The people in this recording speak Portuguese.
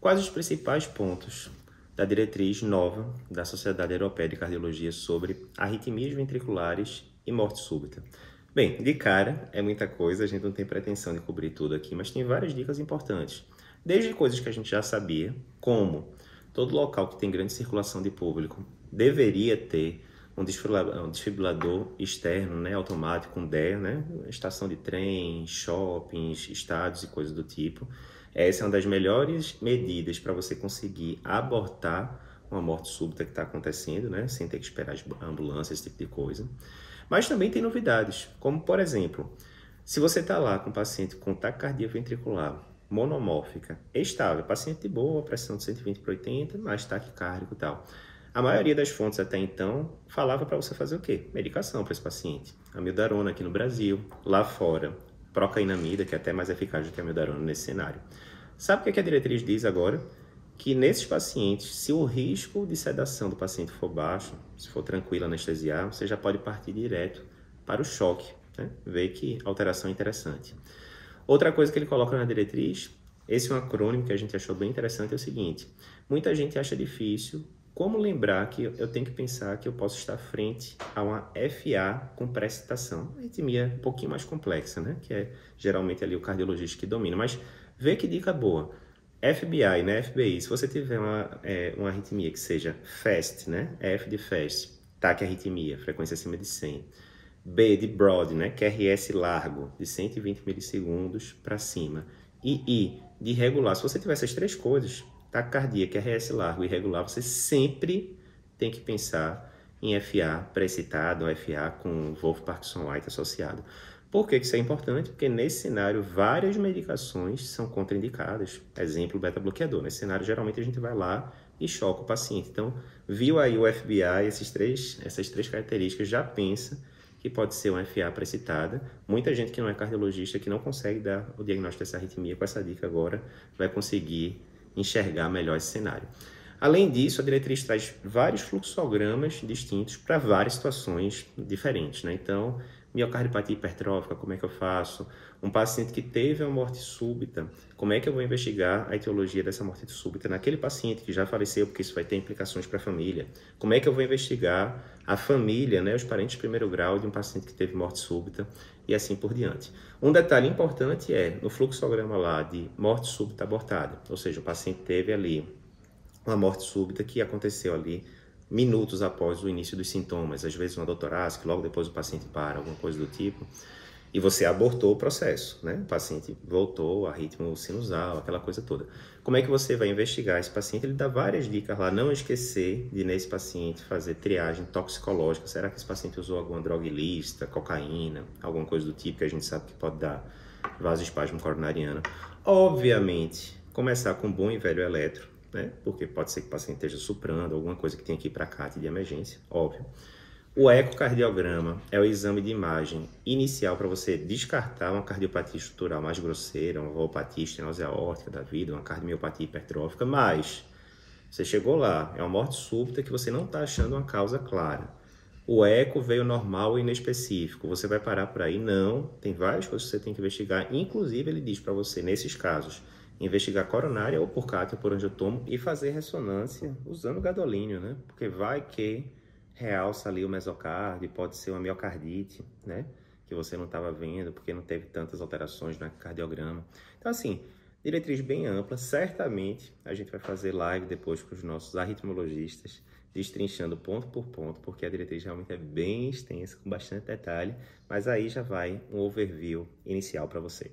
Quais os principais pontos da diretriz nova da Sociedade Europeia de Cardiologia sobre arritmias ventriculares e morte súbita? Bem, de cara é muita coisa, a gente não tem pretensão de cobrir tudo aqui, mas tem várias dicas importantes. Desde coisas que a gente já sabia, como todo local que tem grande circulação de público deveria ter um desfibrilador, um externo, né, automático, com DEA, né, estação de trem, shoppings, estádios e coisas do tipo. Essa é uma das melhores medidas para você conseguir abortar uma morte súbita que está acontecendo, né, sem ter que esperar a ambulância, esse tipo de coisa. Mas também tem novidades, como por exemplo, se você está lá com um paciente com taquicardia ventricular monomórfica, estável, paciente de boa, pressão de 120 por 80, mais taquicárdico e tal. A maioria das fontes até então falava para você fazer o quê? Medicação para esse paciente. Amildarona aqui no Brasil, lá fora, procainamida, que é até mais eficaz do que a amildarona nesse cenário. Sabe o que a diretriz diz agora? Que nesses pacientes, se o risco de sedação do paciente for baixo, se for tranquilo anestesiar, você já pode partir direto para o choque. Né? Ver que alteração é interessante. Outra coisa que ele coloca na diretriz, esse é um acrônimo que a gente achou bem interessante, é o seguinte: muita gente acha difícil como lembrar que eu tenho que pensar que eu posso estar frente a uma FA com precitação? Uma arritmia um pouquinho mais complexa, né? Que é geralmente ali o cardiologista que domina. Mas vê que dica boa. FBI, né? FBI, se você tiver uma, é, uma arritmia que seja FAST, né? F de FAST, taquiarritmia, frequência acima de 100. B de broad, né? QRS largo, de 120 milissegundos para cima. E I de regular. Se você tiver essas três coisas, taquicardia, QRS largo e regular, você sempre tem que pensar em FA precitado, ou FA com Wolf Parkinson White associado. Por que isso é importante? Porque nesse cenário várias medicações são contraindicadas. Exemplo, beta-bloqueador. Nesse cenário, geralmente a gente vai lá e choca o paciente. Então, viu aí o FBI, esses três, essas três características, já pensa que pode ser uma FA precitada. Muita gente que não é cardiologista, que não consegue dar o diagnóstico dessa arritmia, com essa dica agora, vai conseguir enxergar melhor esse cenário. Além disso, a diretriz traz vários fluxogramas distintos para várias situações diferentes. Né? Então, miocardiopatia hipertrófica, como é que eu faço? Um paciente que teve uma morte súbita, como é que eu vou investigar a etiologia dessa morte súbita naquele paciente que já faleceu, porque isso vai ter implicações para a família? Como é que eu vou investigar a família, né, os parentes de primeiro grau de um paciente que teve morte súbita e assim por diante? Um detalhe importante é, no fluxograma lá de morte súbita abortada, ou seja, o paciente teve ali uma morte súbita que aconteceu ali minutos após o início dos sintomas, às vezes uma dor torácica, logo depois o paciente para, alguma coisa do tipo, e você abortou o processo, né? O paciente voltou a ritmo sinusal, aquela coisa toda. Como é que você vai investigar esse paciente? Ele dá várias dicas lá, não esquecer de nesse paciente fazer triagem toxicológica. Será que esse paciente usou alguma droga ilícita, cocaína, alguma coisa do tipo que a gente sabe que pode dar vasoespasmo coronariano? Obviamente, começar com um bom e velho eletro, né? Porque pode ser que o paciente esteja suprando, alguma coisa que tenha que ir para CAT de emergência, óbvio. O ecocardiograma é o exame de imagem inicial para você descartar uma cardiopatia estrutural mais grosseira, uma valvopatia estenose aórtica da vida, uma cardiomiopatia hipertrófica, mas você chegou lá, é uma morte súbita que você não está achando uma causa clara. O eco veio normal e inespecífico. Você vai parar por aí? Não. Tem várias coisas que você tem que investigar. Inclusive, ele diz para você, nesses casos, investigar coronária ou por cátia por angiotomo e fazer ressonância usando gadolínio, né? Porque vai que realça ali o mesocárdio, pode ser uma miocardite, né? Que você não estava vendo porque não teve tantas alterações no cardiograma. Então, assim, diretriz bem ampla. Certamente a gente vai fazer live depois com os nossos arritmologistas, destrinchando ponto por ponto, porque a diretriz realmente é bem extensa, com bastante detalhe, mas aí já vai um overview inicial para você.